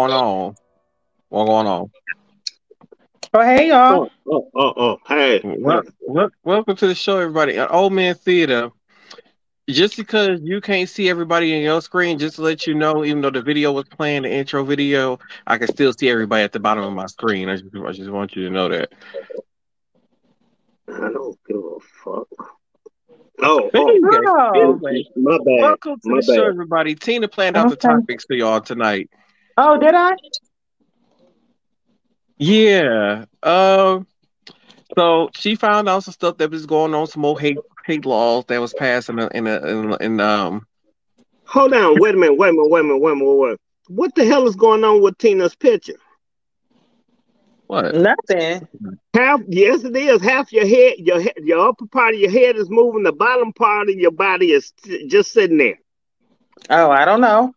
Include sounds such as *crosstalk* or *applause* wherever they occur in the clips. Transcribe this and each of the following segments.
going on? What going on? Oh, hey, y'all. Oh, oh, oh, oh. Hey. Well, wel- welcome to the show, everybody. Uh, Old Man Theater. Just because you can't see everybody in your screen, just to let you know, even though the video was playing, the intro video, I can still see everybody at the bottom of my screen. I just, I just want you to know that. I don't give a fuck. Oh, oh you. Oh. My bad. welcome to My the show, everybody. Tina planned out the topics for y'all tonight. Oh, did I? Yeah. Um. So she found out some stuff that was going on, some more hate hate laws that was passed in a, in a, in, in um. Hold on. Wait a minute. Wait a minute. Wait a minute. Wait a minute. Wait. What the hell is going on with Tina's picture? What? Nothing. Half, yes, it is. Half your head, your he- your upper part of your head is moving. The bottom part of your body is just sitting there. Oh, I don't know.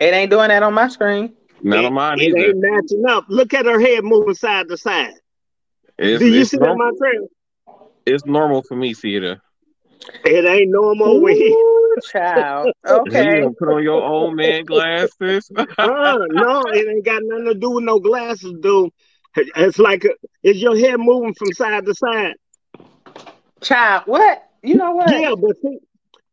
It ain't doing that on my screen. None it, of mine it either. ain't matching up. Look at her head moving side to side. It's, Do you it's, see that, norm- my friend? it's normal for me, theater. It ain't normal with you. Ooh, *laughs* child. You Okay. gonna put on your old man glasses. *laughs* Uh, no, it ain't got nothing to do with no glasses, dude. It's like is your head moving from side to side? Child, what? You know what? Yeah, but see,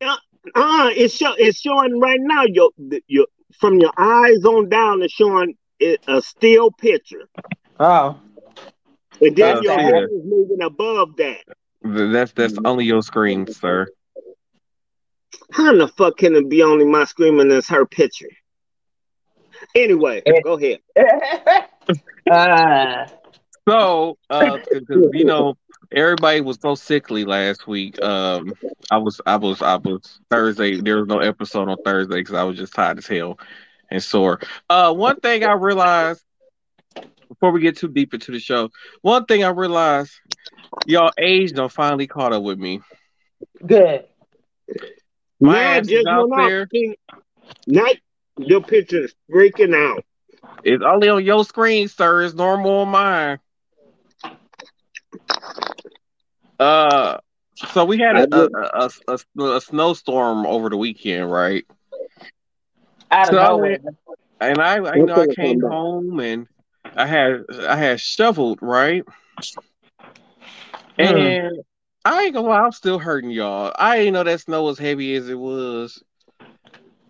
uh, uh it's show, it's showing right now. Your your from your eyes on down, it's showing it, a still picture, Oh. and then Uh, your yeah. head is moving above that. that's that's only your screen, sir. How in the fuck can it be only my screen and it's her picture? Anyway, Eh. go ahead. uh, *laughs* So, uh, 'cause, you know, everybody was so sickly last week. Um, I was, I was, I was Thursday. There was no episode on Thursday because I was just tired as hell and sore. Uh, one thing I realized before we get too deep into the show, one thing I realized, y'all age done finally caught up with me. good. My Now ass is just out went out. there. See, Now your picture is freaking out. It's only on your screen, sir. It's normal on mine. Uh, so we had I a did. a, a, a, a snowstorm over the weekend, right? Out of So nowhere. And I, I you know, I came home and I had I had shoveled, right? And I ain't gonna lie, I'm still hurting y'all. I didn't know that snow was heavy as it was.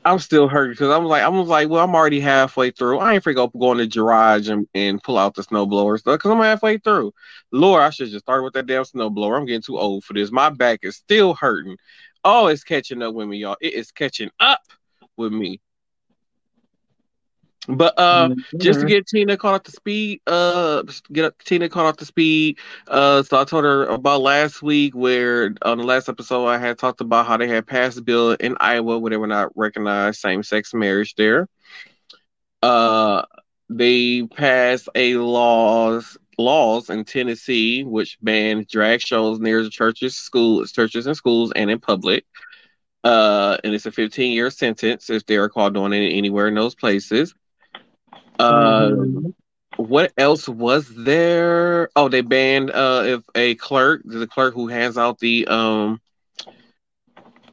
I'm still hurting because I'm like, I was like, well, I'm already halfway through. I ain't freaking go in the garage and, and pull out the snowblower stuff because I'm halfway through. Lord, I should just start with that damn snowblower. I'm getting too old for this. My back is still hurting. Oh, it's catching up with me, y'all. It is catching up with me. But uh, just to get Tina caught up to speed, uh, get Tina caught up to speed. Uh, so I told her about last week where on the last episode I had talked about how they had passed a bill in Iowa where they were not recognize same sex marriage there. Uh, they passed a laws laws in Tennessee which banned drag shows near the churches, schools, churches and schools, and in public. Uh, and it's a 15 year sentence if they are caught doing it anywhere in those places. Uh, what else was there? Oh, they banned uh if a clerk, the clerk who hands out the um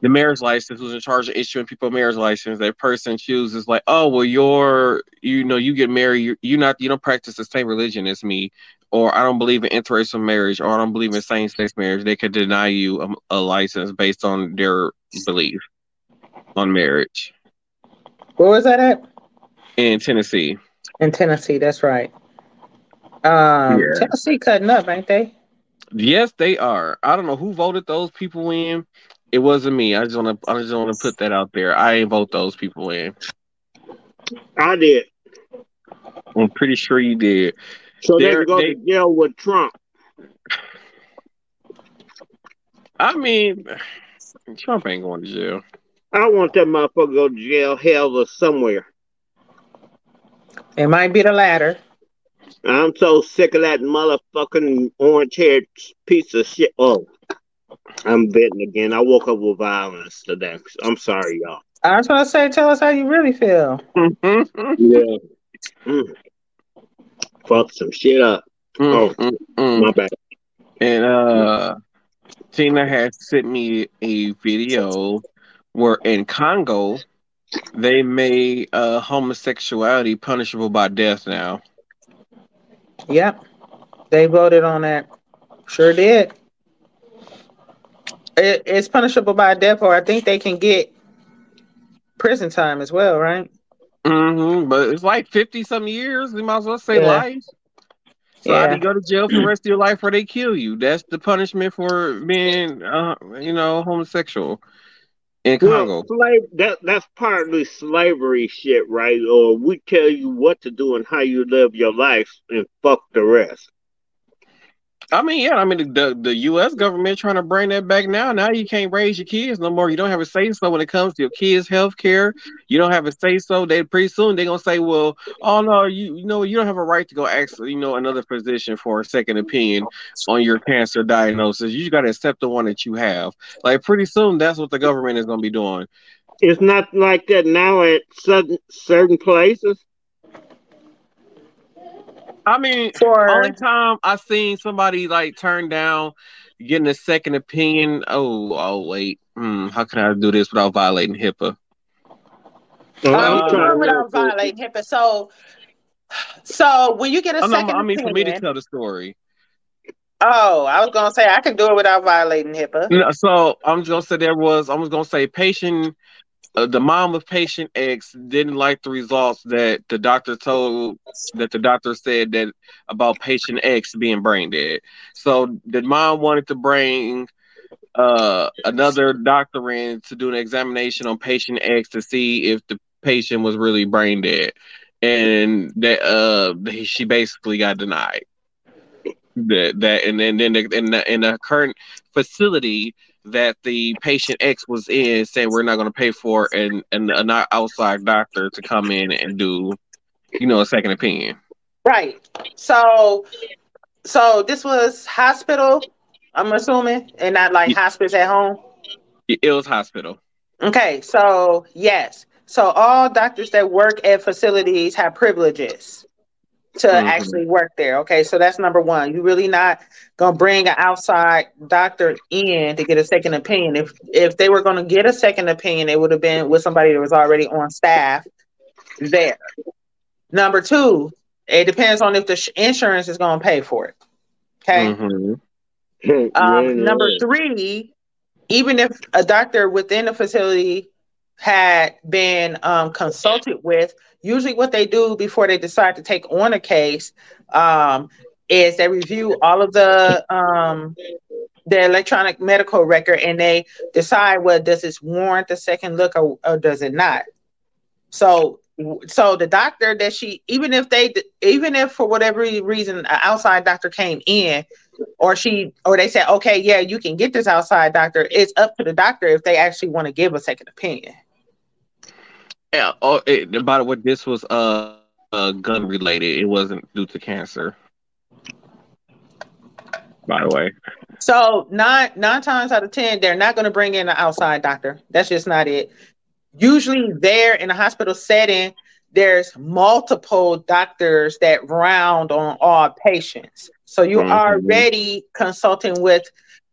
the marriage license, who's in charge of issuing people a marriage license, that person chooses like, oh well, you're you know you get married, you you not you don't practice the same religion as me, or I don't believe in interracial marriage, or I don't believe in same sex marriage. They could deny you a, a license based on their belief on marriage Where was that at? in Tennessee. In Tennessee, that's right. Um, Yeah. Tennessee cutting up, ain't they? Yes, they are. I don't know who voted those people in. It wasn't me. I just want to. I just want to put that out there. I ain't vote those people in. I did. I'm pretty sure you did. So they They're- can go they- to jail with Trump. I mean, Trump ain't going to jail. I want that motherfucker to go to jail, hell, or somewhere. It might be the latter. I'm so sick of that motherfucking orange haired piece of shit. Oh, I'm betting again. I woke up with violence today. I'm sorry, y'all. I was gonna say, tell us how you really feel. *laughs* Yeah. Mm. Fuck some shit up. Mm, mm, mm. My bad. And uh, Tina had sent me a video where in Congo, they made uh, homosexuality punishable by death now. Yep. They voted on that. Sure did. It, it's punishable by death, or I think they can get prison time as well, right? Mm-hmm. But it's like fifty some years. You might as well say Yeah. life. So Yeah. either you go to jail for the rest of your life, or they kill you. That's the punishment for being, uh, you know, homosexual in Congo. Well, slave, that that's partly slavery shit, right? Or we tell you what to do and how you live your life, and fuck the rest. I mean, yeah, I mean the the U.S. government trying to bring that back now. Now you can't raise your kids no more. You don't have a say so when it comes to your kids' health care. You don't have a say so. They pretty soon they're gonna say, well, oh no, you you know you don't have a right to go ask you know another physician for a second opinion on your cancer diagnosis. You got to accept the one that you have. Like pretty soon, that's what the government is gonna be doing. It's not like that now at certain certain places. I mean, For only time I seen somebody like turn down getting a second opinion. Oh, oh wait, hmm, how can I do this without violating HIPAA? Oh, Um, I'm you trying know to without violating HIPAA. So, so when you get a Oh, no, second I mean, for me to tell the story. oh, I was gonna say I can do it without violating HIPAA. No, so I'm just gonna say there was. I was gonna say patient. Uh, the mom of patient X didn't like the results that the doctor told that the doctor said that about patient X being brain dead. So the mom wanted to bring uh, another doctor in to do an examination on patient X to see if the patient was really brain dead, and that uh, she basically got denied. That that and then then the, in the, in the current facility that the patient X was in saying we're not going to pay for and and an outside doctor to come in and do you know a second opinion. Right. So, so this was hospital. I'm assuming, and not like Yeah. hospice at home. It was hospital. Okay. So yes. So all doctors that work at facilities have privileges to Mhm. actually work there. Okay. So that's number one. You're really not gonna bring an outside doctor in to get a second opinion. If if they were gonna get a second opinion, it would have been with somebody that was already on staff there. Number two, it depends on if the sh- insurance is gonna pay for it. Okay. Mhm. Um, *laughs* Yeah, number yeah. three, even if a doctor within the facility had been um, consulted with, usually what they do before they decide to take on a case um, is they review all of the um, the electronic medical record and they decide well does this warrant a second look or, or does it not. So so the doctor that she even if they even if for whatever reason an outside doctor came in or she or they said okay yeah you can get this outside doctor it's up to the doctor if they actually want to give a second opinion Yeah. Oh, it, by the way, this was uh, uh gun related. It wasn't due to cancer. By the way. so nine nine times out of ten they're not going to bring in an outside doctor that's just not it usually there in a hospital setting there's multiple doctors that round on all patients so you Mhm. already consulting with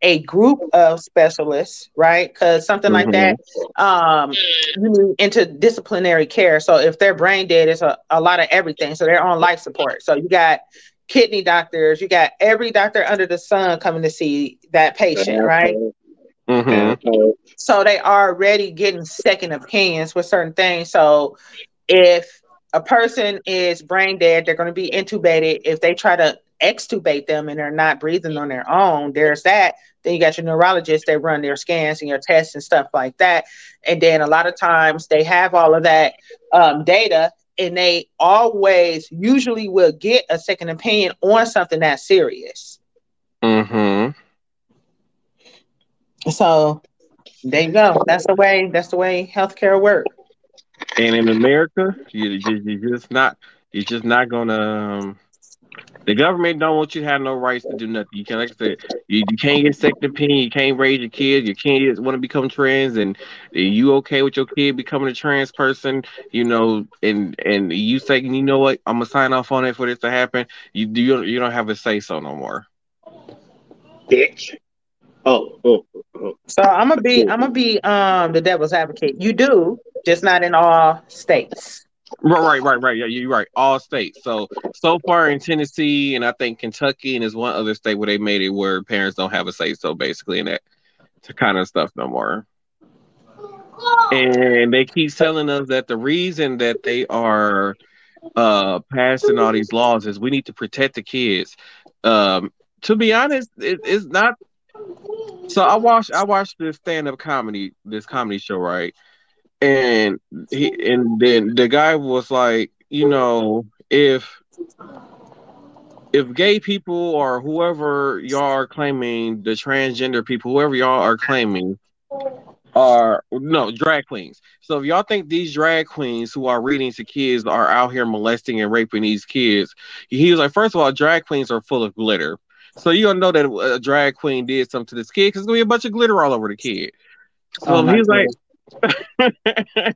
a group of specialists right? Because something like that um you need interdisciplinary care. So if they're brain dead it's a, a lot of everything. So they're on life support. So you got kidney doctors you got every doctor under the sun coming to see that patient right? Mm-hmm. so they are already getting second opinions with certain things. So if a person is brain dead, they're going to be intubated. If they try to extubate them and they're not breathing on their own, there's that. Then you got your neurologist that run their scans and your tests and stuff like that. And then a lot of times they have all of that um, data and they always usually will get a second opinion on something that's serious. Mm-hmm. So there you go. That's the way. That's the way healthcare works. And in America, you, you, you're just not. You're just not gonna. Um, the government don't want you to have no rights to do nothing. You can, like I said, you, you can't get second opinion. You can't raise your kids. You can't want to become trans, and you okay with your kid becoming a trans person? You know, and and you say, you know what? I'm gonna sign off on it for this to happen. You you don't, you don't have a say so no more. bitch. Oh, oh, oh. So I'm gonna be I'm gonna be um the devil's advocate. You do just not in all states. Right, right, right, right. Yeah, you're right. All states. So so far in Tennessee and I think Kentucky and there's one other state where they made it where parents don't have a say so basically in that kind of stuff no more. And they keep telling us that the reason that they are uh passing all these laws is we need to protect the kids. Um to be honest, it, it's not so I watched I watched this stand up comedy this comedy show, right? And he and then the guy was like, you know, if if gay people or whoever y'all are claiming, the transgender people, whoever y'all are claiming, are no drag queens. So if y'all think these drag queens who are reading to kids are out here molesting and raping these kids, he was like, first of all, drag queens are full of glitter. So you gonna know that a drag queen did something to this kid because it's gonna be a bunch of glitter all over the kid. Oh so oh he's like, *laughs*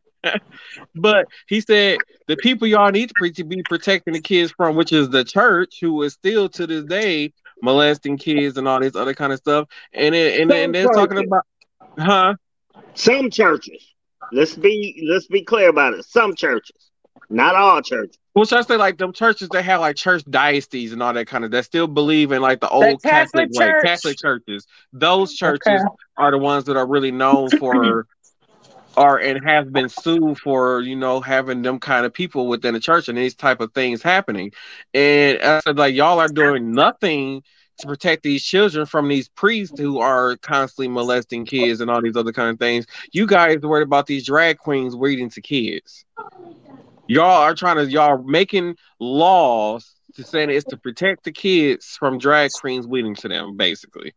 but he said the people y'all need to be protecting the kids from, which is the church, who is still to this day molesting kids and all this other kind of stuff. And it, and, and they're talking about, huh? Some churches. Let's be let's be clear about it. Some churches, not all churches. Well, should I say like them churches that have like church dioceses and all that kind of that still believe in like the old Catholic, Catholic way, Catholic churches. Those churches okay. are the ones that are really known for *clears throat* are and have been sued for you know having them kind of people within the church and these type of things happening. And i said like y'all are doing nothing to protect these children from these priests who are constantly molesting kids and all these other kind of things. You guys worried about these drag queens reading to kids. Y'all are trying to y'all making laws to say it's to protect the kids from drag queens reading to them basically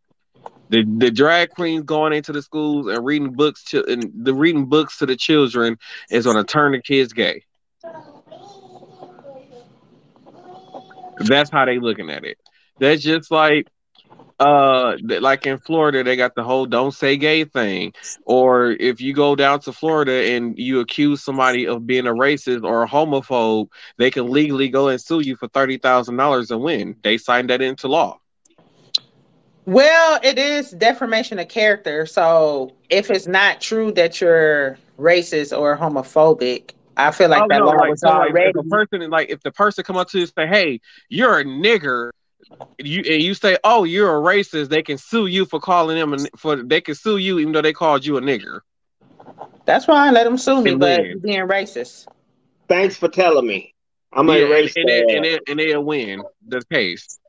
the the drag queens going into the schools and reading books to and the reading books to the children is going to turn the kids gay. That's how they looking at it. That's just like uh like in Florida they got the whole don't say gay thing or if you go down to Florida and you accuse somebody of being a racist or a homophobe they can legally go and sue you for $30,000 and win they signed that into law well, it is defamation of character. So if it's not true that you're racist or homophobic, I feel like oh, that no, law like, was so already. Like, if person like if the person come up to you and say, "Hey, you're a nigger," you and you say, "Oh, you're a racist," they can sue you for calling them and for they can sue you even though they called you a nigger. That's why I Let them sue me, and but win. being racist. Thanks for telling me. I'm yeah, a racist, and, and, they, and, they, and they'll win the case.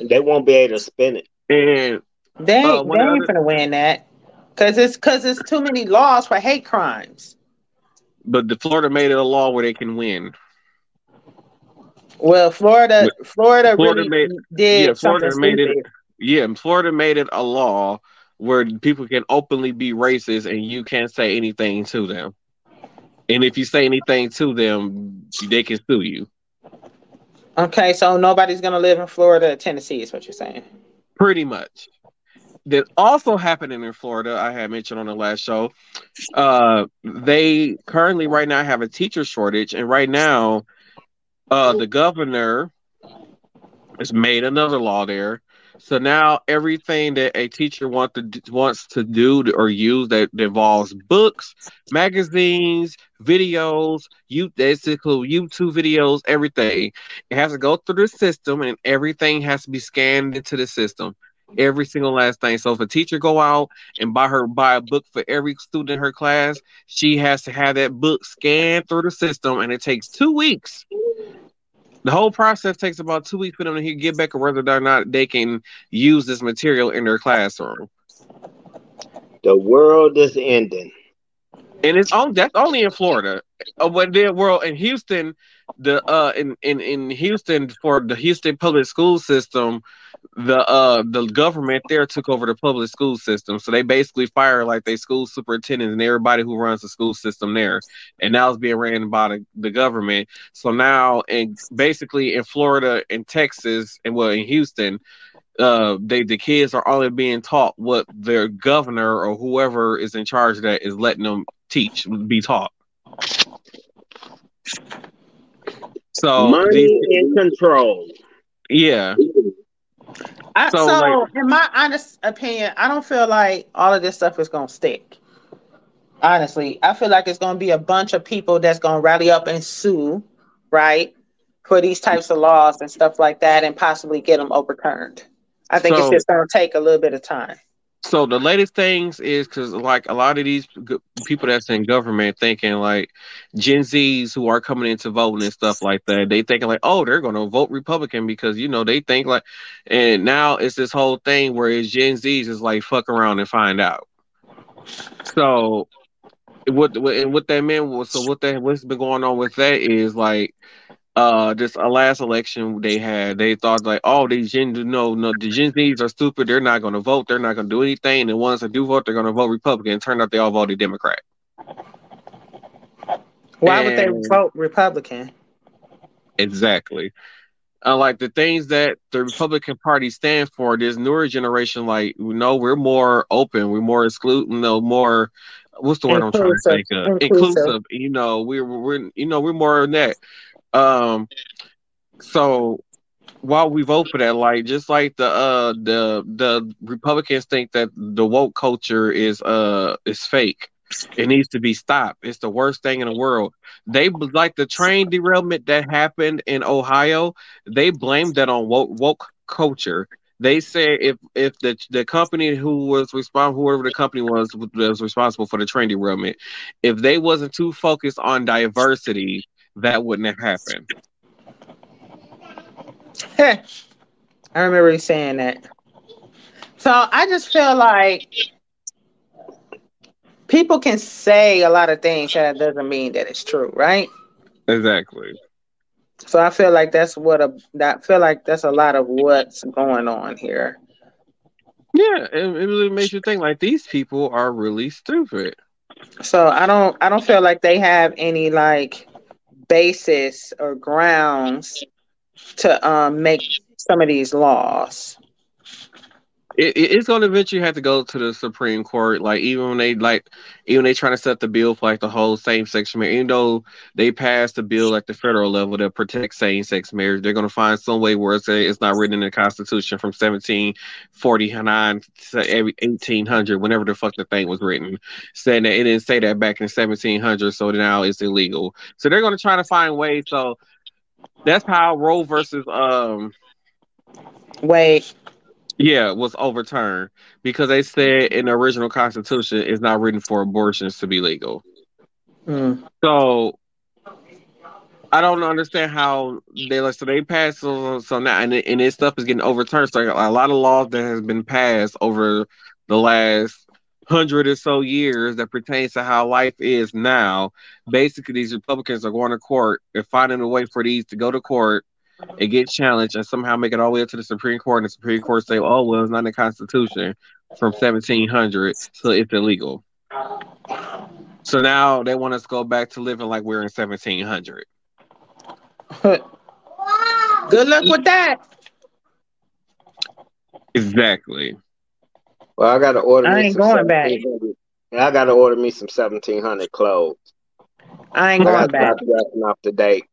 They won't be able to spin it. And they ain't, uh, they ain't gonna win that because it's because it's too many laws for hate crimes. But the Florida made it a law where they can win. Well, Florida, Florida, Florida really made, did yeah, Florida made stupid. it. Yeah, Florida made it a law where people can openly be racist and you can't say anything to them. And if you say anything to them, they can sue you. Okay, so nobody's gonna live in Florida, Tennessee, is what you're saying pretty much. That also happening in Florida, I had mentioned on the last show. Uh, they currently right now have a teacher shortage, and right now, uh, the governor has made another law there. So now everything that a teacher want to, wants to do or use that, involves books, magazines, videos, you basically YouTube videos, everything. It has to go through the system, and everything has to be scanned into the system. Every single last thing. So if a teacher go out and buy her buy a book for every student in her class, she has to have that book scanned through the system, and it takes two weeks. The whole process takes about two weeks for them to get back whether or not they can use this material in their classroom. The world is ending and it's on that's only in Florida. Uh, but then world in Houston, the uh in, in in Houston for the Houston public school system, the uh the government there took over the public school system. So they basically fire like they school superintendents and everybody who runs the school system there. And now it's being ran by the, the government. So now and basically in Florida and Texas and well in Houston, uh they the kids are only being taught what their governor or whoever is in charge of that is letting them teach, be taught. So money these, and control. Yeah. I, so, so like, in my honest opinion, I don't feel like all of this stuff is gonna stick. Honestly, I feel like it's going to be a bunch of people that's going to rally up and sue, right, for these types of laws and stuff like that, and possibly get them overturned. I think so, it's just going to take a little bit of time. So the latest things is because like a lot of these people that's in government thinking like Gen Zs who are coming into voting and stuff like that, they thinking like, oh, they're gonna vote Republican because you know they think like, and now it's this whole thing where it's Gen Zs is like fuck around and find out. So what what, what that meant was so what that what's been going on with that is like uh this uh, last election they had they thought like oh these gen no no the gen z's are stupid they're not going to vote they're not going to do anything and the ones that do vote they're going to vote republican it turned out they all voted democrat why and would they vote republican exactly uh, like the things that the republican party stand for this newer generation like you know we're more open we're more exclude you know more what's the word inclusive. i'm trying to think of inclusive. inclusive you know we're we're you know we're more than that um, so while we vote for that, like just like the uh the the Republicans think that the woke culture is uh is fake. It needs to be stopped. It's the worst thing in the world. They like the train derailment that happened in Ohio. They blamed that on woke woke culture. They said if if the the company who was responsible, whoever the company was was responsible for the train derailment, if they wasn't too focused on diversity, that wouldn't have happened. I remember you saying that. So I just feel like people can say a lot of things that doesn't mean that it's true, right? Exactly. So I feel like that's what a that feel like that's a lot of what's going on here. Yeah, it, it really makes you think like these people are really stupid. So I don't I don't feel like they have any like basis or grounds to um, make some of these laws it, it's going to eventually have to go to the Supreme Court. Like even when they like, even they trying to set the bill for like the whole same sex marriage. Even though they passed the bill at the federal level to protect same sex marriage, they're going to find some way where it's, it's not written in the Constitution from 1749 to 1800, whenever the fuck the thing was written, saying that it didn't say that back in 1700, so now it's illegal. So they're going to try to find ways. So that's how Roe versus um. Wait, yeah, was overturned because they said in the original constitution it's not written for abortions to be legal. Mm. So I don't understand how they like so they passed so, so now and and this stuff is getting overturned. So a lot of laws that has been passed over the last hundred or so years that pertains to how life is now. Basically, these Republicans are going to court and finding a way for these to go to court it gets challenged and somehow make it all the way up to the Supreme Court, and the Supreme Court say, "Oh, well, it's not in the Constitution from 1700, so it's illegal." So now they want us to go back to living like we're in 1700. *laughs* Good luck with that. Exactly. Well, I got to order. I ain't going back. I got to order me some 1700 clothes. I ain't going back. Dressing up to date.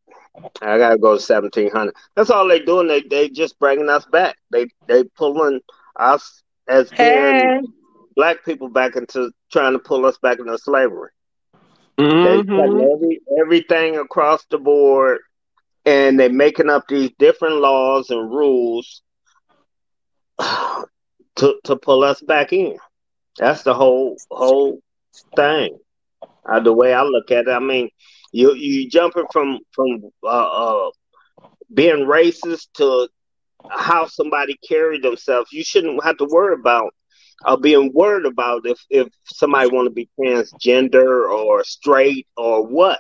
I gotta go to seventeen hundred. That's all they doing. They they just bringing us back. They they pulling us as hey. black people back into trying to pull us back into slavery. Mm-hmm. They every everything across the board, and they making up these different laws and rules *sighs* to to pull us back in. That's the whole whole thing. Uh, the way I look at it, I mean, you you jumping from from uh, uh, being racist to how somebody carry themselves. You shouldn't have to worry about uh, being worried about if if somebody want to be transgender or straight or what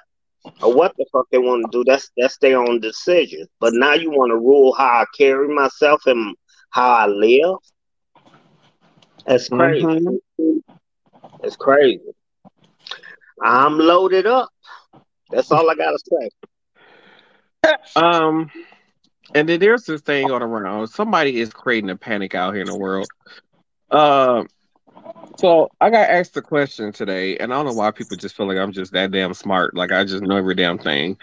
or what the fuck they want to do. That's that's their own decision. But now you want to rule how I carry myself and how I live. That's crazy. Mm-hmm. It's crazy. I'm loaded up. That's all I gotta say. Um, and then there's this thing going around. Somebody is creating a panic out here in the world. Um, so I got asked a question today, and I don't know why people just feel like I'm just that damn smart. Like I just know every damn thing.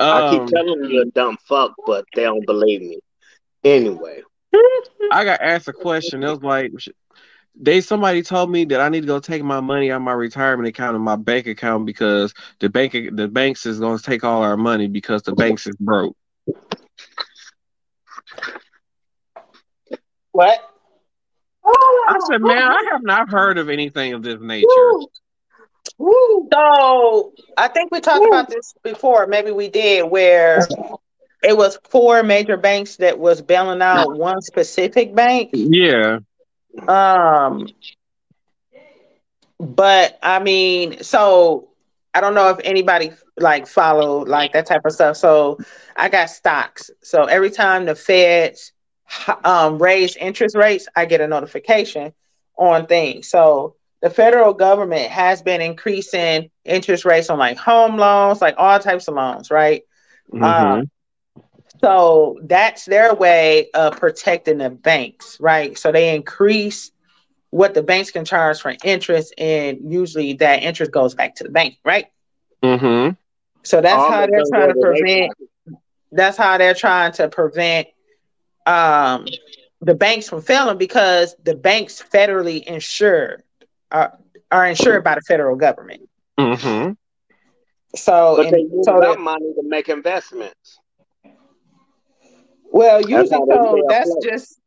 Um, I keep um, telling you you're a dumb fuck, but they don't believe me. Anyway, I got asked a question. It was like, they somebody told me that I need to go take my money out of my retirement account and my bank account because the bank the banks is going to take all our money because the banks is broke. What? I said, man, I have not heard of anything of this nature. So I think we talked about this before. Maybe we did, where it was four major banks that was bailing out one specific bank. Yeah. Um, but I mean, so I don't know if anybody like follow like that type of stuff. So I got stocks. So every time the Feds um, raise interest rates, I get a notification on things. So the federal government has been increasing interest rates on like home loans, like all types of loans, right? Mm-hmm. Um, so that's their way of protecting the banks, right? So they increase what the banks can charge for interest, and usually that interest goes back to the bank, right? Mm-hmm. So that's All how they're trying to prevent. That's how they're trying to prevent um, the banks from failing because the banks federally insured are, are insured by the federal government. Mm-hmm. So, but they use so that money to make investments. Well, usually, so that's just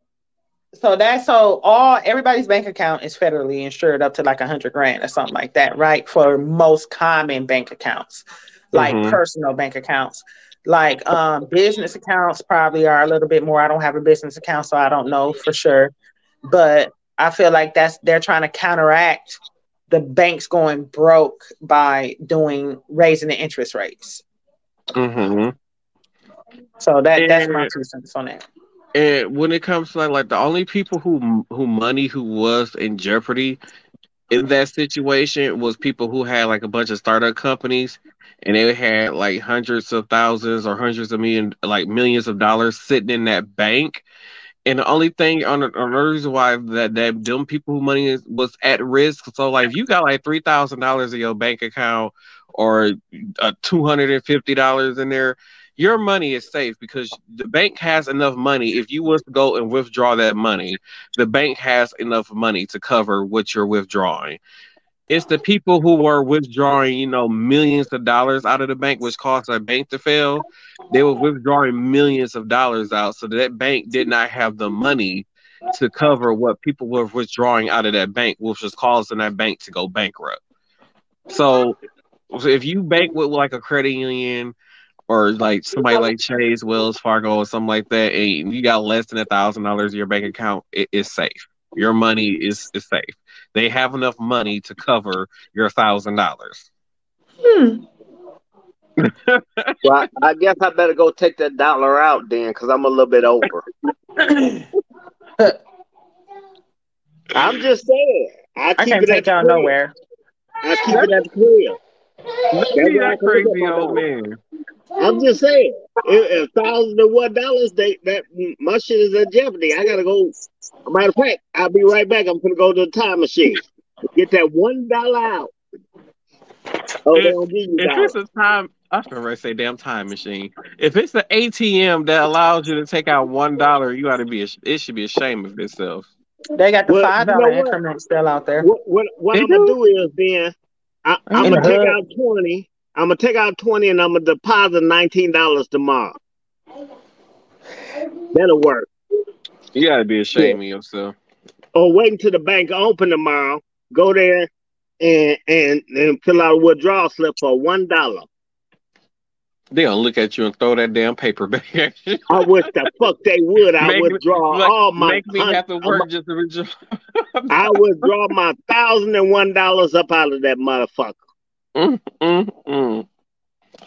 so that's so all everybody's bank account is federally insured up to like a hundred grand or something like that, right? For most common bank accounts, like mm-hmm. personal bank accounts. Like um, business accounts probably are a little bit more. I don't have a business account, so I don't know for sure. But I feel like that's they're trying to counteract the banks going broke by doing raising the interest rates. Mm-hmm. So that and, that's my two cents on that. And when it comes to like, like the only people who who money who was in jeopardy in that situation was people who had like a bunch of startup companies and they had like hundreds of thousands or hundreds of million like millions of dollars sitting in that bank and the only thing on the, on the reason why that that them people who money is, was at risk. So like if you got like three thousand dollars in your bank account or uh, two hundred and fifty dollars in there, your money is safe because the bank has enough money. If you was to go and withdraw that money, the bank has enough money to cover what you're withdrawing. It's the people who were withdrawing, you know, millions of dollars out of the bank, which caused a bank to fail. They were withdrawing millions of dollars out, so that bank did not have the money to cover what people were withdrawing out of that bank, which was causing that bank to go bankrupt. So, so if you bank with like a credit union or like somebody like Chase, Wells Fargo, or something like that, and you got less than a thousand dollars in your bank account, it is safe. Your money is, is safe. They have enough money to cover your thousand dollars. Hmm. *laughs* well, I, guess I better go take that dollar out then, because I'm a little bit over. *coughs* I'm just saying. I, I can't take y'all nowhere. I keep it at the crib. That's crazy old man. I'm just saying, if thousand and one dollars, they that my shit is in jeopardy. I gotta go. Matter of fact, I'll be right back. I'm gonna go to the time machine. Get that one dollar out. Oh, if, if it's a time, I was gonna say damn time machine. If it's an ATM that allows you to take out one dollar, you ought to be. It should be ashamed of itself. They got the well, five dollar you know increment still out there. What what, what I'm do? gonna do is then I, am gonna take out twenty I'm gonna take out twenty and I'm gonna deposit nineteen dollars tomorrow. That'll work. You gotta be ashamed yeah. of yourself. Or wait until the bank open tomorrow. Go there and and and fill out a withdrawal slip for one dollar. They'll look at you and throw that damn paper back. *laughs* I wish the fuck they would. I make withdraw me, like, all my. Make me have to work just to. I withdraw my thousand and one dollars up out of that motherfucker. Mm, mm, mm.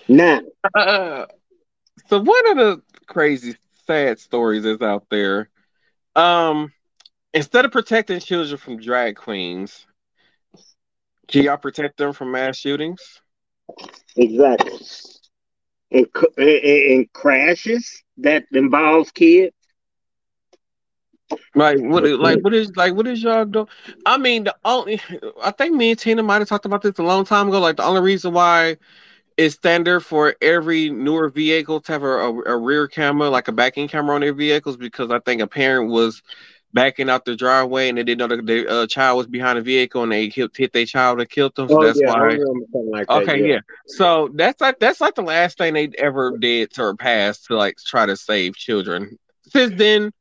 Now, uh, so one of the crazy, sad stories is out there. Um, instead of protecting children from drag queens, can y'all protect them from mass shootings? Exactly. And, and, and crashes that involves kids. Right. what? Like what is like what is y'all do? I mean, the only *laughs* I think me and Tina might have talked about this a long time ago. Like the only reason why it's standard for every newer vehicle to have a, a, a rear camera, like a backing camera on their vehicles, because I think a parent was backing out the driveway and they didn't know the, the uh, child was behind the vehicle and they hit, hit their child and killed them. So oh, that's yeah, why. Like okay, that, yeah. yeah. So that's like that's like the last thing they ever did to or passed to like try to save children. Since then,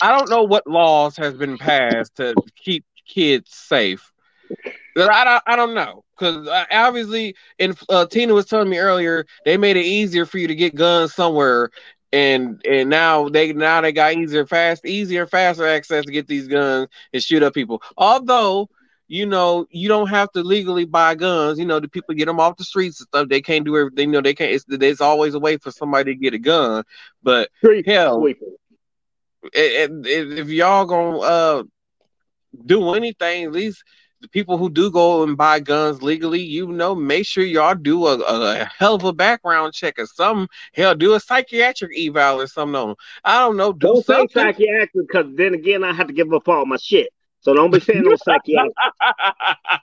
I don't know what laws has been passed to keep kids safe. I don't, I don't know because uh, obviously, and uh, Tina was telling me earlier, they made it easier for you to get guns somewhere, and and now they now they got easier, fast, easier, faster access to get these guns and shoot up people. Although you know you don't have to legally buy guns. You know the people get them off the streets and stuff. They can't do everything. You know they can't. It's, there's always a way for somebody to get a gun. But Street hell, if y'all gonna uh do anything, at least the people who do go and buy guns legally, you know, make sure y'all do a, a hell of a background check or something. Hell, do a psychiatric eval or something. I don't know. Do don't something. say psychiatric because then again, I have to give up all my shit. So don't be saying no *laughs* psychiatric. *laughs*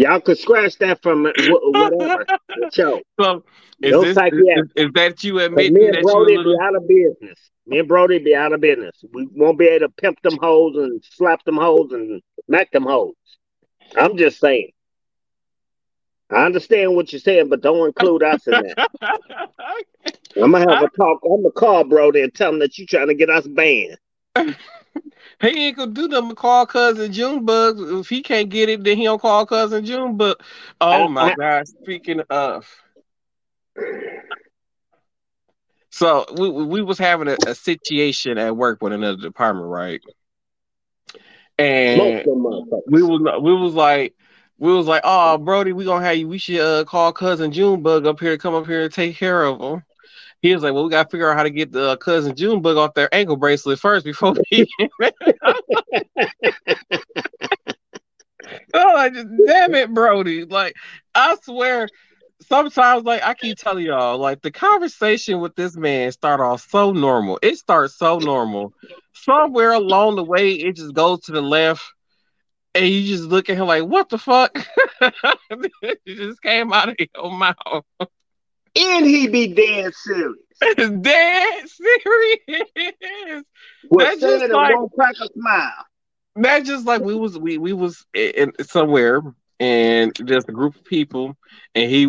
Y'all could scratch that from *laughs* whatever show. So is, no this, is, is, that you admitting me and that Brody little... be out of business? Me and Brody be out of business. We won't be able to pimp them hoes and slap them hoes and smack them hoes. I'm just saying. I understand what you're saying, but don't include us in that. *laughs* I'm gonna have a talk. I'm gonna call Brody and tell him that you're trying to get us banned. *laughs* he ain't gonna do nothing call cousin Junebug. If he can't get it, then he don't call cousin Junebug. Oh my god! Speaking of, so we we was having a, a situation at work with another department, right? And we was we was like we was like, oh Brody, we gonna have you. We should uh, call cousin Junebug up here, to come up here and take care of him. He was like, well, we gotta figure out how to get the uh, cousin Junebug off their ankle bracelet first before we. *laughs* oh, I just damn it, Brody! Like I swear, sometimes like I keep telling y'all, like the conversation with this man start off so normal. It starts so normal. Somewhere along the way, it just goes to the left, and you just look at him like, "What the fuck?" *laughs* it just came out of your mouth. And he be dead serious. *laughs* dead serious. That's just like won't crack a smile. That's just like we was we we was in, somewhere and just a group of people, and he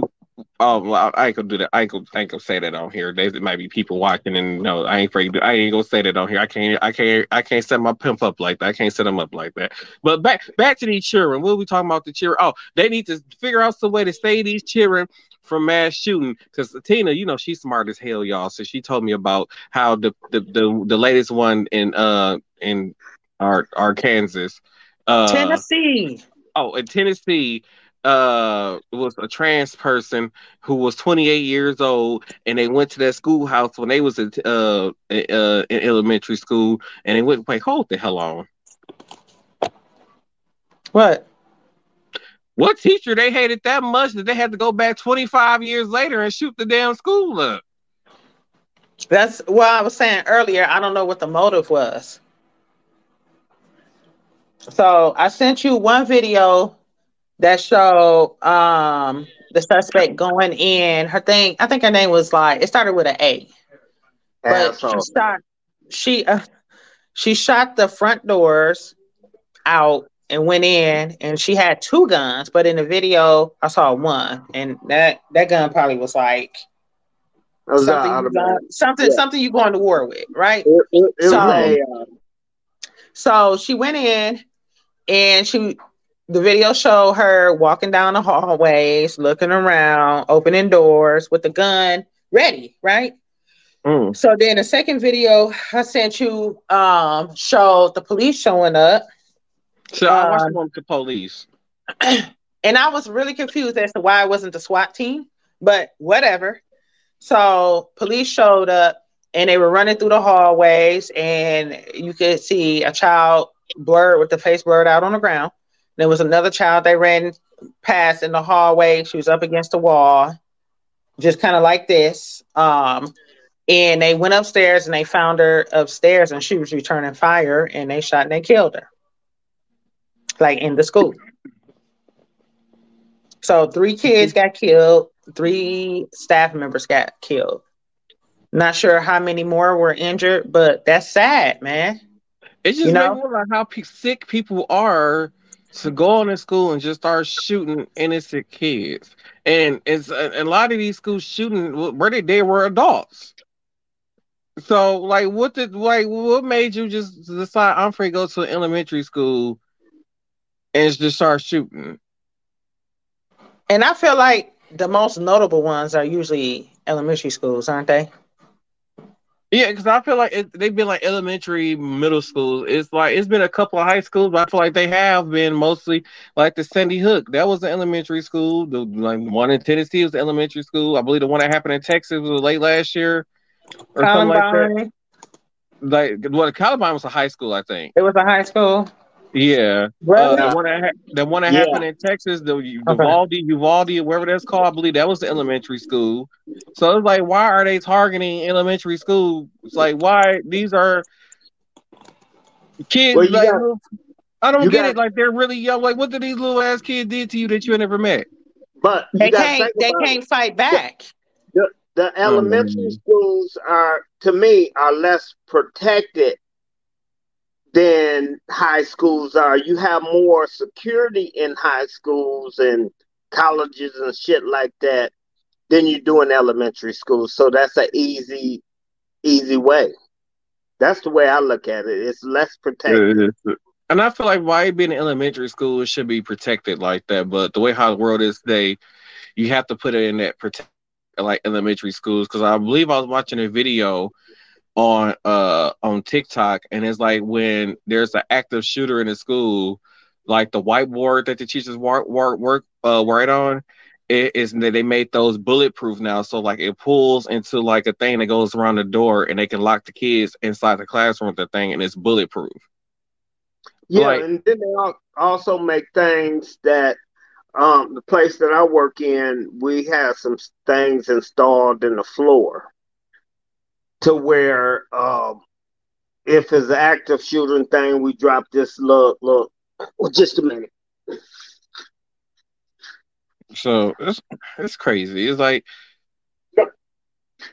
Oh, well, I ain't gonna do that. I ain't gonna, I ain't gonna say that on here. There might be people watching, and no, I ain't afraid. I ain't gonna say that on here. I can't. I can't. I can't set my pimp up like that. I can't set them up like that. But back, back to these children. What are we talking about? The children. Oh, they need to figure out some way to save these children from mass shooting. Because Tina, you know, she's smart as hell, y'all. So she told me about how the the the, the latest one in uh in our our Kansas, uh, Tennessee. Oh, in Tennessee uh was a trans person who was 28 years old and they went to that schoolhouse when they was in uh, uh in elementary school and they went wait hold the hell on what what teacher they hated that much that they had to go back 25 years later and shoot the damn school up? That's what i was saying earlier i don't know what the motive was. So i sent you one video that showed um the suspect going in. Her thing, I think her name was like it started with an A, but she shot she uh, she shot the front doors out and went in, and she had two guns. But in the video, I saw one, and that that gun probably was like. Was something, you, something, yeah. something you going to war with, right? It, it, it so, a, uh... so she went in and she the video showed her walking down the hallways, looking around, opening doors with the gun ready, right? Mm. So then the second video I sent you um showed the police showing up. So I watched um, one with the police. *clears throat* And I was really confused as to why it wasn't the SWAT team, but whatever. So police showed up and they were running through the hallways and you could see a child blurred with the face blurred out on the ground. There was another child they ran past in the hallway. She was up against the wall, just kind of like this. Um, and they went upstairs and they found her upstairs and she was returning fire and they shot and they killed her. Like in the school. So three kids got killed, three staff members got killed. Not sure how many more were injured, but that's sad, man. It just you know? makes me wonder how sick people are to go on in school and just start shooting innocent kids. And it's a, a lot of these schools shooting where they, they were adults. So like what did like what made you just decide I'm free to go to elementary school and just start shooting? And I feel like the most notable ones are usually elementary schools, aren't they? Yeah, because I feel like it, they've been like elementary, middle schools. It's like it's been a couple of high schools, but I feel like they have been mostly like the Sandy Hook. That was an elementary school. The like one in Tennessee was the elementary school. I believe the one that happened in Texas was late last year or Columbine. something like that. Like well, Columbine was a high school, I think. It was a high school. Yeah, uh, the one that ha- the one that yeah. happened in Texas, the Uvalde, okay. Uvalde, wherever that's called, I believe that was the elementary school. So it's like, why are they targeting elementary school? It's like, why these are kids? Well, like, got, I don't get got, it. Like they're really young. Like, what did these little ass kids did to you that you never met? But they can't. They can't fight back. The, the elementary mm. schools are, to me, are less protected than high schools are. You have more security in high schools and colleges and shit like that than you do in elementary schools. So that's an easy, easy way. That's the way I look at it. It's less protected. And I feel like why being in elementary school it should be protected like that. But the way how the world is today, you have to put it in that protect like elementary schools. Because I believe I was watching a video on uh on TikTok, and it's like when there's an active shooter in a school, like the whiteboard that the teachers work work work uh write on, it is that they made those bulletproof now. So like it pulls into like a thing that goes around the door, and they can lock the kids inside the classroom with the thing, and it's bulletproof. Yeah, like, and then they also make things that um the place that I work in, we have some things installed in the floor to where um, if it's an active shooting thing, we drop this look, look, well, just a minute. So it's it's crazy. It's like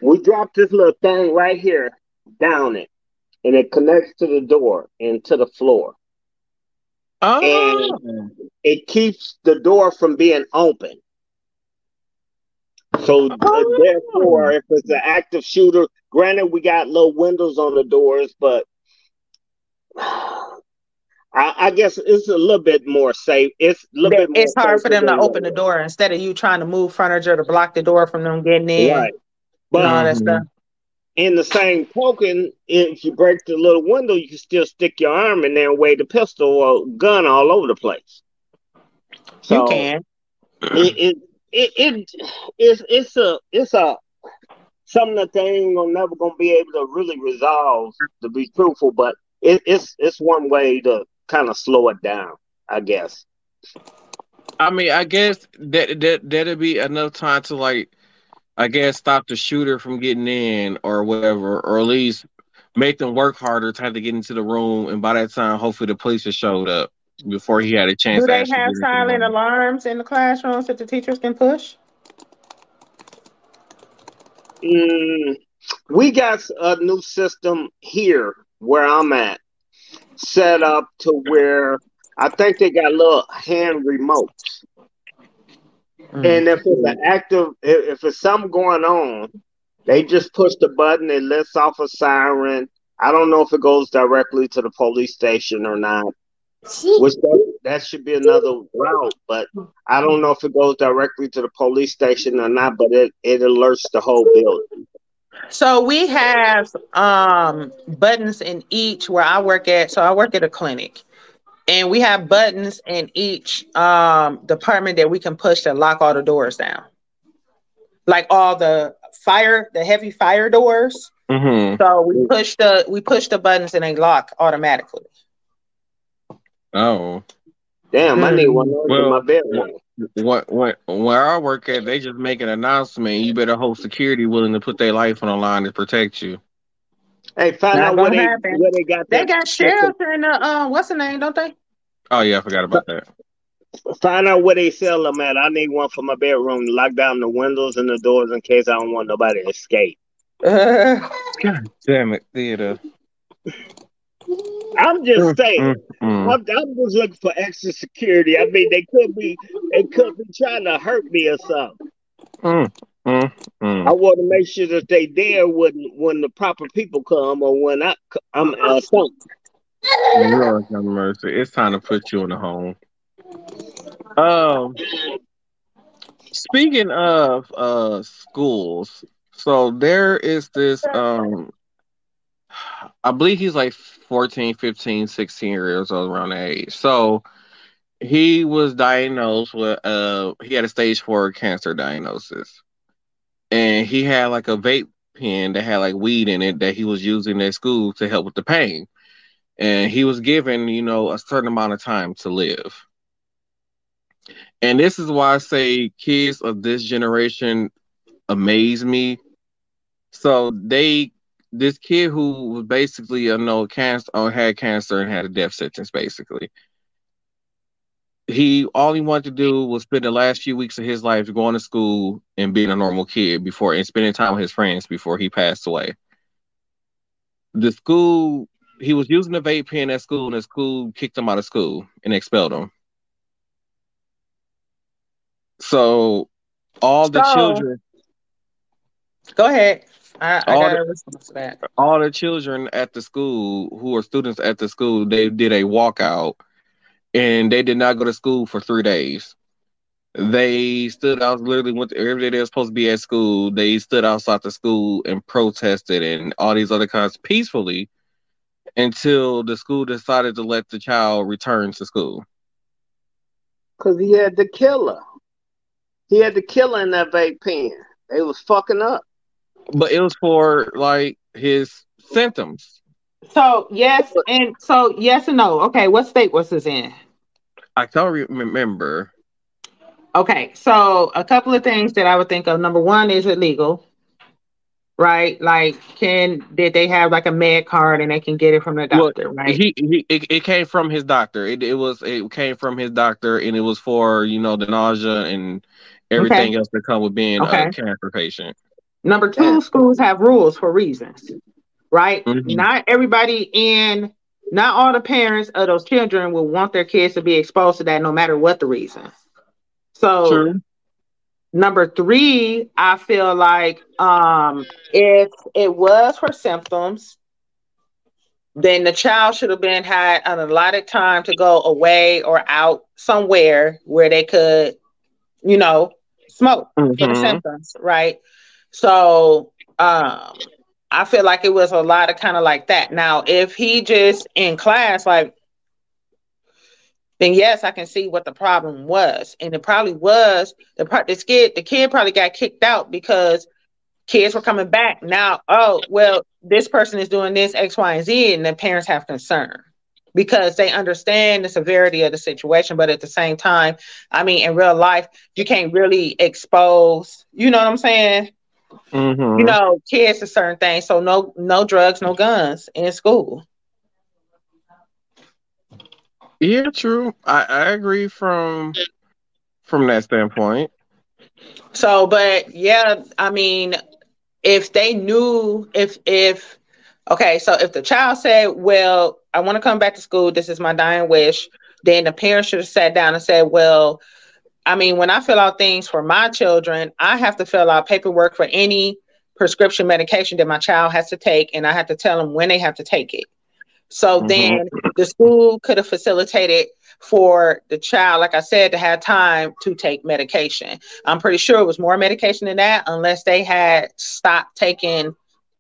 we drop this little thing right here down it, and it connects to the door and to the floor. Oh. And it keeps the door from being open. So oh. Uh, therefore, if it's an active shooter, granted we got low windows on the doors, but I, I, guess it's a little bit more safe. It's a little bit. It's hard for them to open the door instead of you trying to move furniture to block the door from them getting in. Right, but all that stuff. In the same token, if you break the little window, you can still stick your arm in there and wave the pistol or gun all over the place. So you can. It, it, it, it it's it's a it's a something that they ain't gonna never gonna be able to really resolve to be truthful, but it, it's it's one way to kind of slow it down, I guess. I mean, I guess that that that'd be enough time to like, I guess, stop the shooter from getting in or whatever, or at least make them work harder, trying to get into the room, and by that time, hopefully, the police have showed up before he had a chance. Do they have silent alarms in the classrooms that the teachers can push? Mm, we got a new system here where I'm at, set up to where I think they got little hand remotes. Mm. And if it's an active, if, if it's something going on, they just push the button, it lets off a siren. I don't know if it goes directly to the police station or not. Which that, that should be another route, but I don't know if it goes directly to the police station or not. But it it alerts the whole building. So we have um, buttons in each where I work at. So I work at a clinic, and we have buttons in each um, department that we can push to lock all the doors down, like all the fire, the heavy fire doors. Mm-hmm. So we push the we push the buttons and they lock automatically. Oh. Damn, I need one well, in my bedroom. What what where I work at, they just make an announcement. You better hold security willing to put their life on the line to protect you. Hey, find out what they, what they got. They got sheriff in the uh, what's the name? Don't they? Oh yeah, I forgot about that. Find out where they sell them at. I need one for my bedroom. Lock down the windows and the doors in case I don't want nobody to escape. Uh, God damn it, theater. *laughs* I'm just saying. Mm, mm. I'm, I'm, just looking for extra security. I mean, they could be, they could be trying to hurt me or something. Mm, mm. I want to make sure that they there when when the proper people come or when I I'm uh, something. Lord have mercy. It's time to put you in a home. Um, speaking of uh schools, so there is this um I believe he's like 14, 15, 16 years old around that age. So he was diagnosed with uh he had a stage four cancer diagnosis. And he had like a vape pen that had like weed in it that he was using at school to help with the pain. And he was given, you know, a certain amount of time to live. And this is why I say kids of this generation amaze me. So they this kid who was basically you know cancer or uh, had cancer and had a death sentence basically. He all he wanted to do was spend the last few weeks of his life going to school and being a normal kid before and spending time with his friends before he passed away. The school he was using the vape pen at school and the school kicked him out of school and expelled him. So all the so, children go ahead I, I all, the, all the children at the school who are students at the school, they did a walkout and they did not go to school for three days. They stood out literally went to, every day they were supposed to be at school. They stood outside the school and protested and all these other kinds peacefully until the school decided to let the child return to school. Cause he had the killer. He had the killer in that vape pen. They was fucking up but it was for like his symptoms. So yes, and so yes and no. Okay, what state was this in? I don't remember. Okay, so a couple of things that I would think of. Number one, is it legal? Right? Like, can did they have like a med card and they can get it from the doctor? Well, right? He, he it, it came from his doctor. It it was it came from his doctor, and it was for you know the nausea and everything okay. else that come with being okay. a cancer patient. Number two, schools have rules for reasons, right? Mm-hmm. Not everybody in, not all the parents of those children will want their kids to be exposed to that no matter what the reason. So, True. number three, I feel like um, if it was for symptoms, then the child should have been had an allotted time to go away or out somewhere where they could, you know, smoke mm-hmm. get the symptoms, right? So um I feel like it was a lot of kind of like that. Now, if he just in class, like, then yes, I can see what the problem was, and it probably was the part. Kid, the kid probably got kicked out because kids were coming back. Now, oh well, this person is doing this X, Y, and Z, and the parents have concern because they understand the severity of the situation. But at the same time, I mean, in real life, you can't really expose. You know what I'm saying? Mm-hmm. You know, kids to certain things. So no, no drugs, no guns in school. Yeah, true. I, I agree from from that standpoint. So, but yeah, I mean, if they knew, if if okay, so if the child said, "Well, I want to come back to school. This is my dying wish," then the parents should have sat down and said, "Well, I mean, when I fill out things for my children, I have to fill out paperwork for any prescription medication that my child has to take, and I have to tell them when they have to take it. So mm-hmm. then the school could have facilitated for the child, like I said, to have time to take medication. I'm pretty sure it was more medication than that, unless they had stopped taking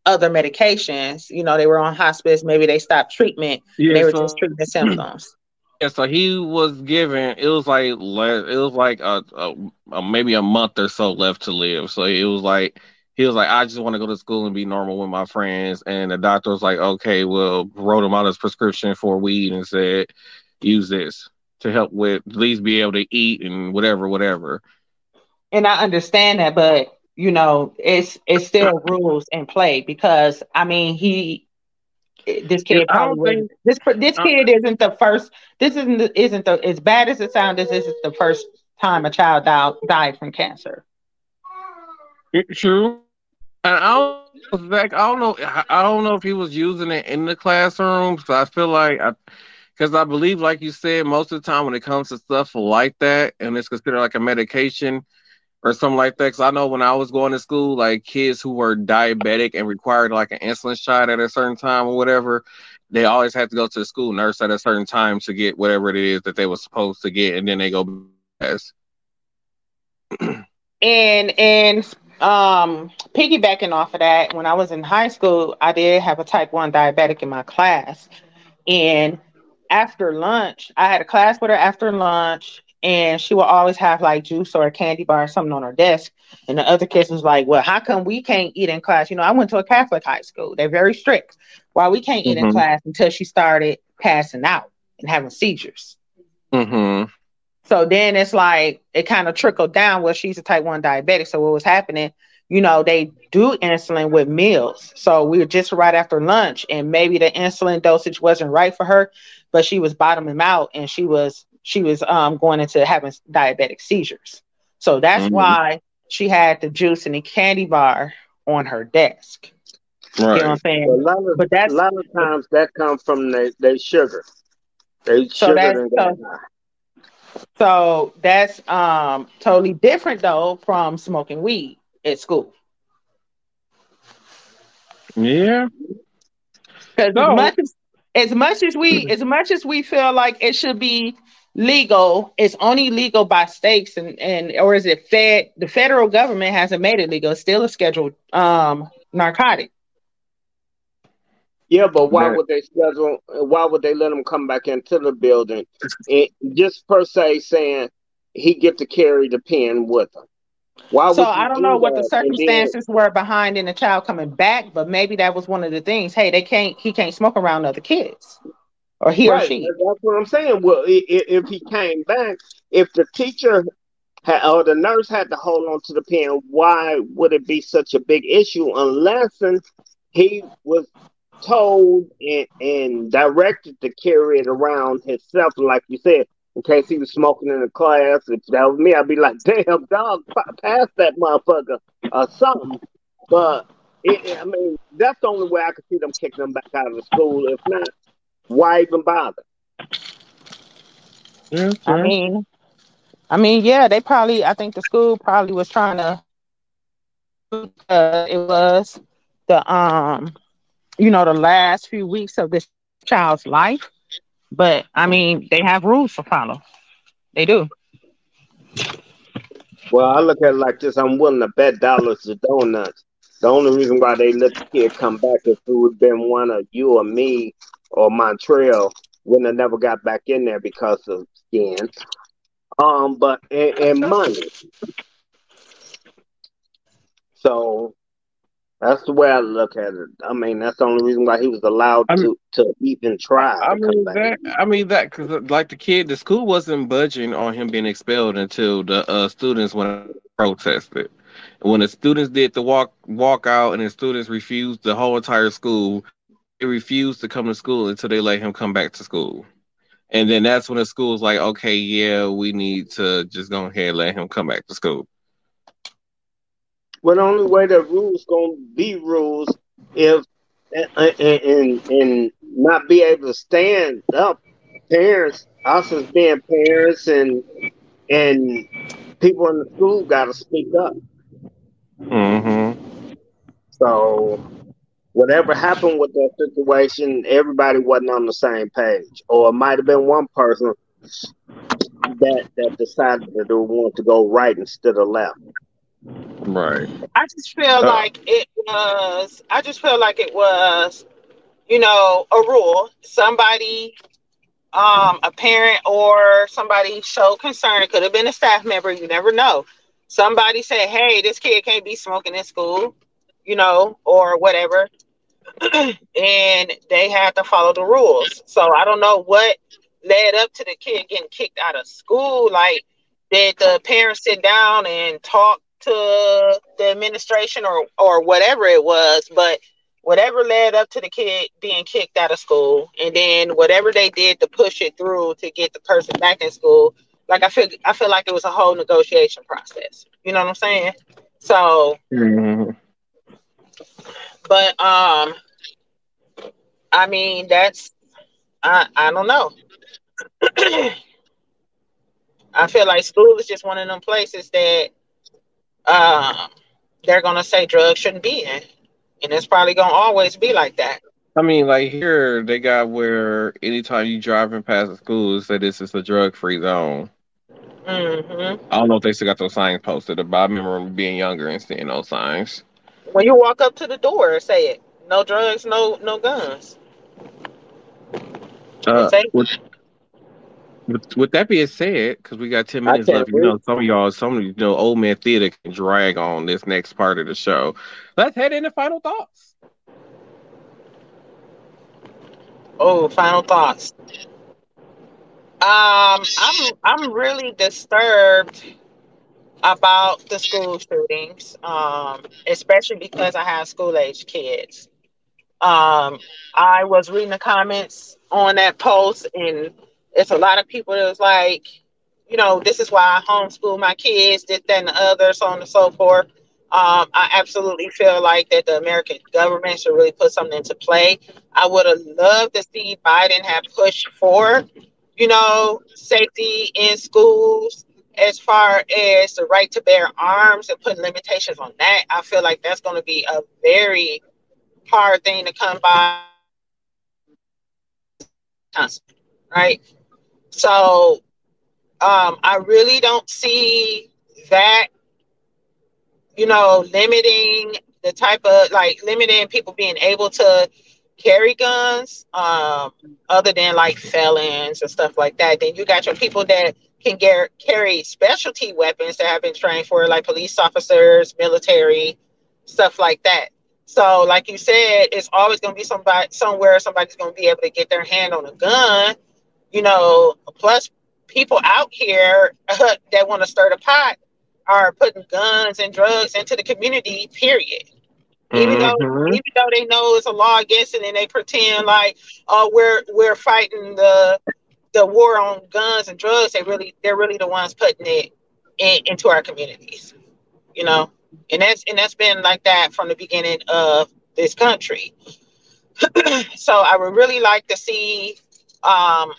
other medications. You know, they were on hospice, maybe they stopped treatment. Yeah, they were so, just treating the symptoms. Yeah, so he was given. It was like it was like a, a, a, maybe a month or so left to live. So it was like he was like, I just want to go to school and be normal with my friends. And the doctor was like, okay, well, wrote him out his prescription for weed and said, use this to help with at least be able to eat and whatever, whatever. And I understand that, but you know, it's it's still rules in play because I mean he this kid probably think, this this kid isn't the first. This isn't isn't the as bad as it sounds. This isn't the first time a child died died from cancer. True. And I don't, Zach, I don't know. I don't know if he was using it in the classroom. So I feel like, because I, I believe, like you said, most of the time when it comes to stuff like that, and it's considered like a medication or something like that. Because I know when I was going to school, like kids who were diabetic and required like an insulin shot at a certain time or whatever, they always had to go to the school nurse at a certain time to get whatever it is that they were supposed to get, and then they go and and um piggybacking off of that, when I was in high school, I did have a type one diabetic in my class, and after lunch, I had a class with her after lunch, and she would always have like juice or a candy bar or something on her desk. And the other kids was like, "Well, how come we can't eat in class?" You know, I went to a Catholic high school; they're very strict. Why we can't mm-hmm. eat in mm-hmm. class until she started passing out and having seizures. Mm-hmm. So then it's like it kind of trickled down. Well, she's a type one diabetic. So what was happening? You know, they do insulin with meals. So we were just right after lunch, and maybe the insulin dosage wasn't right for her, but she was bottoming out, and she was she was um, going into having diabetic seizures. So that's mm-hmm. why she had the juice and the candy bar on her desk. Right. You know what I'm saying? A lot of, but that's a lot of times that comes from the, the sugar. They so sugar that's, so, so that's um totally different though from smoking weed at school. Yeah. Because no. as much as as much as we as much as we feel like it should be legal it's only legal by states and and or is it fed the federal government hasn't made it legal. It's still a scheduled um narcotic. Yeah but why would they schedule why would they let him come back into the building? And just per se saying he get to carry the pen with him. Why so I don't do know what the circumstances then, were behind in the child coming back, but maybe that was one of the things. Hey, they can't he can't smoke around other kids or he right. or she. That's what I'm saying. Well, if if he came back, if the teacher had, or the nurse had to hold on to the pen, why would it be such a big issue unless he was told and, and directed to carry it around himself, like you said, in case he was smoking in the class. If that was me, I'd be like, damn, dog, pass that motherfucker or something. But, it, I mean, that's the only way I could see them kicking them back out of the school. If not, why even bother? Yeah, I mean, I mean, yeah, they probably. I think the school probably was trying to. Uh, it was the um, you know, the last few weeks of this child's life, but I mean, they have rules to follow. They do. Well, I look at it like this: I'm willing to bet dollars to donuts. The only reason why they let the kid come back if it would have been one of you or me or Montreal wouldn't have never got back in there because of skin. Um, but and, and money. So that's the way I look at it. I mean, that's the only reason why he was allowed I mean, to to even try. I mean that. I mean that because like the kid, the school wasn't budging on him being expelled until the uh, students went protested. When the students did the walk walk out and the students refused, the whole entire school refused to come to school until they let him come back to school. And then that's when the school's like, okay, yeah, we need to just go ahead and let him come back to school. Well, the only way the rules gonna be rules if and, and and not be able to stand up. Parents, us as being parents and and people in the school got to speak up. Mm-hmm. So whatever happened with that situation, everybody wasn't on the same page, or it might have been one person that that decided that they want to go right instead of left. Right. I just feel uh, like it was. I just feel like it was, you know, a rule. Somebody, um, a parent or somebody showed concern. It could have been a staff member. You never know. Somebody said, "Hey, this kid can't be smoking in school," you know, or whatever *clears throat* and they had to follow the rules. So I don't know what led up to the kid getting kicked out of school. Like, did the parents sit down and talk to the administration or or whatever it was? But whatever led up to the kid being kicked out of school, and then whatever they did to push it through to get the person back in school. Like I feel, I feel like it was a whole negotiation process. You know what I'm saying? So. Mm-hmm But um, I mean that's I I don't know. *clears throat* I feel like school is just one of them places that um they're gonna say drugs shouldn't be in, and it's probably gonna always be like that. I mean, like here they got where anytime you driving past the schools, that this is a drug free zone. Mm-hmm. I don't know if they still got those signs posted, but I remember being younger and seeing those signs. When you walk up to the door, say it: no drugs, no no guns. Uh, Say- with, with, with that being said, because we got ten minutes left, you know, some of y'all, some of you know, old man theater can drag on this next part of the show. Let's head into final thoughts. Oh, final thoughts. Um, I'm I'm really disturbed about the school shootings, um, especially because I have school age kids. Um, I was reading the comments on that post, and it's a lot of people that was like, you know, this is why I homeschool my kids, this, that, and the other, so on and so forth. Um, I absolutely feel like that the American government should really put something into play. I would have loved to see Biden have pushed for, you know, safety in schools as far as the right to bear arms and putting limitations on that. I feel like that's going to be a very hard thing to come by, right? So um, I really don't see that you know, limiting the type of like limiting people being able to carry guns, um, other than like felons and stuff like that. Then you got your people that can get, carry specialty weapons that have been trained for, like police officers, military, stuff like that. So, like you said, it's always going to be somebody somewhere somebody's going to be able to get their hand on a gun. You know, plus people out here that want to stir the pot are putting guns and drugs into the community, period. Even though Mhm. even though they know it's a law against it and they pretend like oh we're we're fighting the the war on guns and drugs, they really they're really the ones putting it in, into our communities. You know? And that's and that's been like that from the beginning of this country. *clears throat* so I would really like to see um,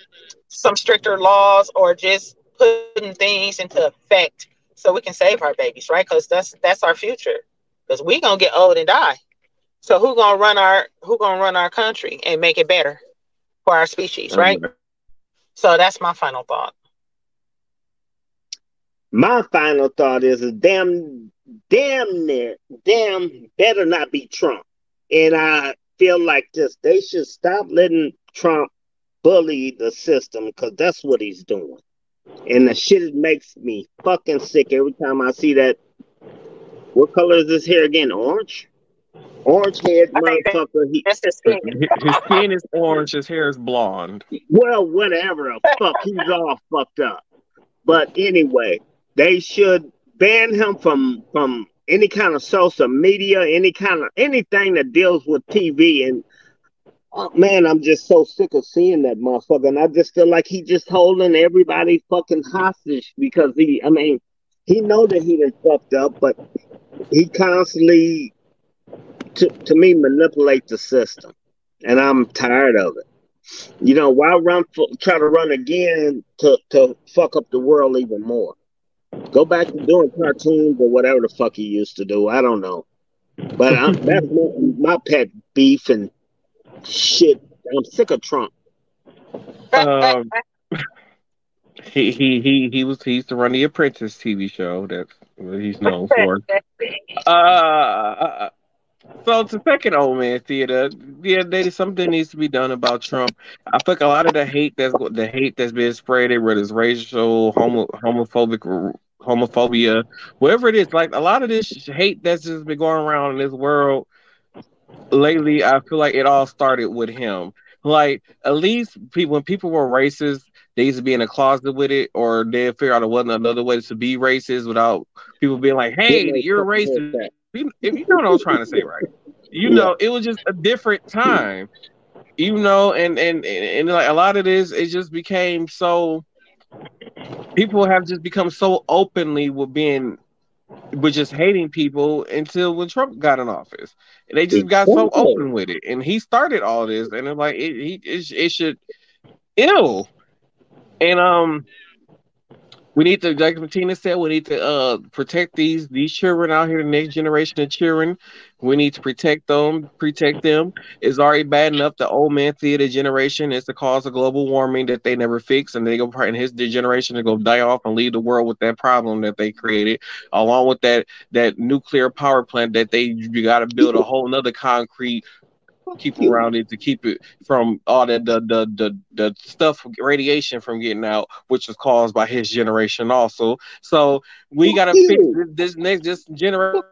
some stricter laws or just putting things into effect so we can save our babies, right? Because that's that's our future. Because we're gonna get old and die. So who gonna run our who gonna run our country and make it better for our species, right? So that's my final thought. My final thought is a damn, damn near, damn better not be Trump. And I feel like this, they should stop letting Trump bully the system because that's what he's doing. And the shit makes me fucking sick every time I see that. What color is this hair again? Orange? Orange haired I think that- motherfucker. He, That's the skin. His skin is orange, his hair is blonde. well, whatever fuck, he's all fucked up. But anyway, they should ban him from from any kind of social media, any kind of anything that deals with TV. And oh, man, I'm just so sick of seeing that motherfucker. And I just feel like he just holding everybody fucking hostage because he, I mean, he know that he done fucked up, but he constantly, to, to me, manipulate the system, and I'm tired of it. You know, why run for, try to run again to, to fuck up the world even more? Go back to doing cartoons or whatever the fuck he used to do. I don't know. But I'm, *laughs* that's my, my pet beef and shit. I'm sick of Trump. Um, *laughs* he, he he he was he used to run the Apprentice TV show. That's what he's known for. *laughs* Uh, so to second old man theater, yeah, there something needs to be done about Trump. I think a lot of the hate that's the hate that's been spread, whether it's racial, homo, homophobic, homophobia, whatever it is, like a lot of this hate that's just been going around in this world lately. I feel like it all started with him. Like at least people, when people were racist, they used to be in a closet with it, or they figure out it wasn't another way to be racist without people being like, "Hey, you're a racist." You- If you know what I'm trying to say, right? You know, it was just a different time. You know, and and and, and like a lot of this, it just became so. People have just become so openly with being with just hating people until when Trump got in office, and they just got so open with it. And he started all this, and it's like it, it, it, it should, ill, and um, we need to, like Martina said, we need to uh, protect these these children out here, the next generation of children. We need to protect them, protect them. It's already bad enough the old man theater generation is the cause of global warming that they never fix, and they go in his generation to go die off and leave the world with that problem that they created, along with that that nuclear power plant that they you got to build a whole nother concrete keep around it to keep it from all the the the the, the stuff radiation from getting out, which was caused by his generation also. So we gotta fix this, next this generation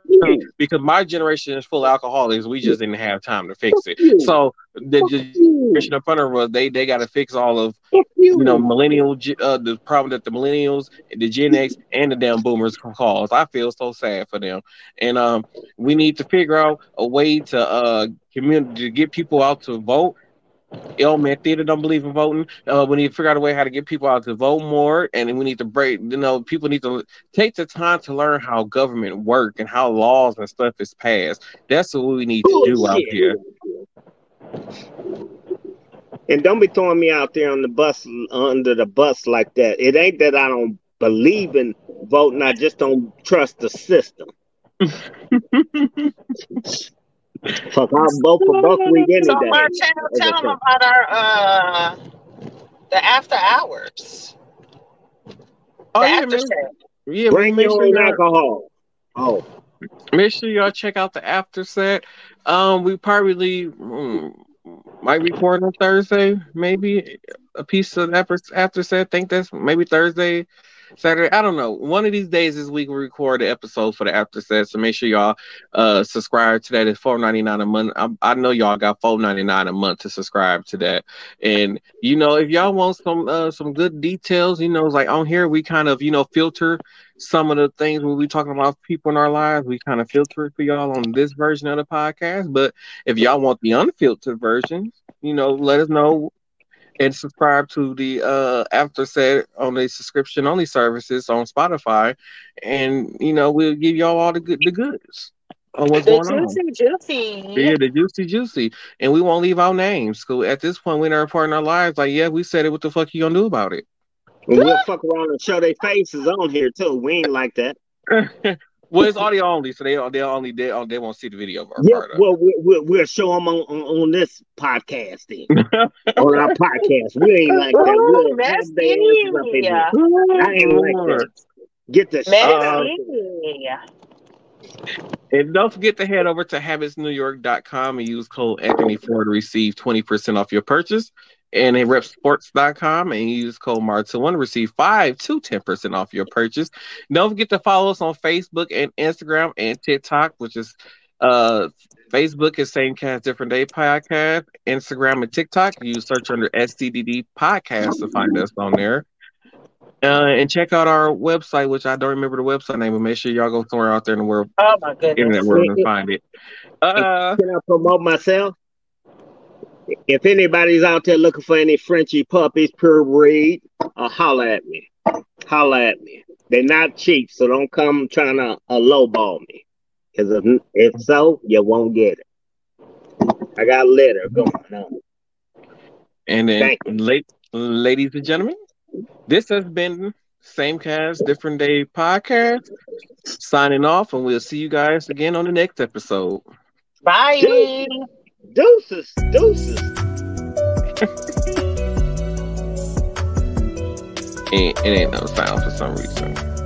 because my generation is full of alcoholics. We just didn't have time to fix it. So the generation in front of us, they they gotta fix all of you know millennial uh, the problem that the millennials, the Gen X, and the damn boomers cause. I feel so sad for them, and um, we need to figure out a way to uh community to get people out to vote. Old man Theater don't believe in voting. Uh, we need to figure out a way how to get people out to vote more, and we need to break. You know, people need to take the time to learn how government work and how laws and stuff is passed. That's what we need to do out here. And don't be throwing me out there on the bus under the bus like that. It ain't that I don't believe in voting. I just don't trust the system. Fuck, I'll vote for Buckwheat any so, day. Marcel, tell them about our uh, the after hours. Oh the yeah, after yeah. Bring your sure own alcohol. Oh. Make sure y'all check out the after set. Um, we probably mm, might record on Thursday, maybe a piece of after after set. Think that's maybe Thursday Saturday. I don't know. One of these days this week we record the episode for the after set. So make sure y'all uh subscribe to that. It's four ninety nine a month. I, I know y'all got four ninety nine a month to subscribe to that. And you know, if y'all want some uh some good details, you know, like on here we kind of you know filter some of the things when we talking about people in our lives, we kind of filter it for y'all on this version of the podcast. But if y'all want the unfiltered version, you know, let us know and subscribe to the uh after set on the subscription only services on Spotify, and you know we'll give y'all all the good the goods on what's the going juicy, on. Juicy, yeah, the juicy, juicy, and we won't leave our names. So at this point, we're not reporting our lives. Like, yeah, we said it. What the fuck you gonna do about it? we'll fuck around and show their faces on here too. We ain't like that. *laughs* Well, it's audio only, so they they only they oh, they won't see the video. yeah, well, we'll, we'll show them on, on, on this podcast then, *laughs* on our podcast. We ain't like that. We'll Messy. Yeah. I ain't like that. Get the Messy. And don't forget to head over to habitsnewyork.com and use code Anthony4 to receive 20% off your purchase and at reppsports.com and use code MART1 to receive 5 to 10% off your purchase. Don't forget to follow us on Facebook and Instagram and TikTok, which is uh Facebook is Same Cast Different Day Podcast. Instagram and TikTok, you search under SCDD Podcast to find us on there. Uh, and check out our website, which I don't remember the website name, but make sure y'all go somewhere out there in the world, oh my goodness. internet world, and find it. Uh, Can I promote myself? If anybody's out there looking for any Frenchy puppies, pure breed, uh, holla at me. Holla at me. They're not cheap, so don't come trying to uh, lowball me. Because if, if so, you won't get it. I got litter going on. And then, late, ladies and gentlemen, this has been Same Cast, Different Day podcast. Signing off, and we'll see you guys again on the next episode. Bye. Deuces, deuces. it, it ain't no sound for some reason.